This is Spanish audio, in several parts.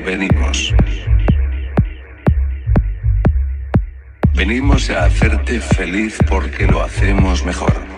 venimos. Venimos a hacerte feliz porque lo hacemos mejor.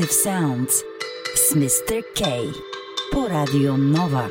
progressive sounds. It's Mr. K. По Радио Нова.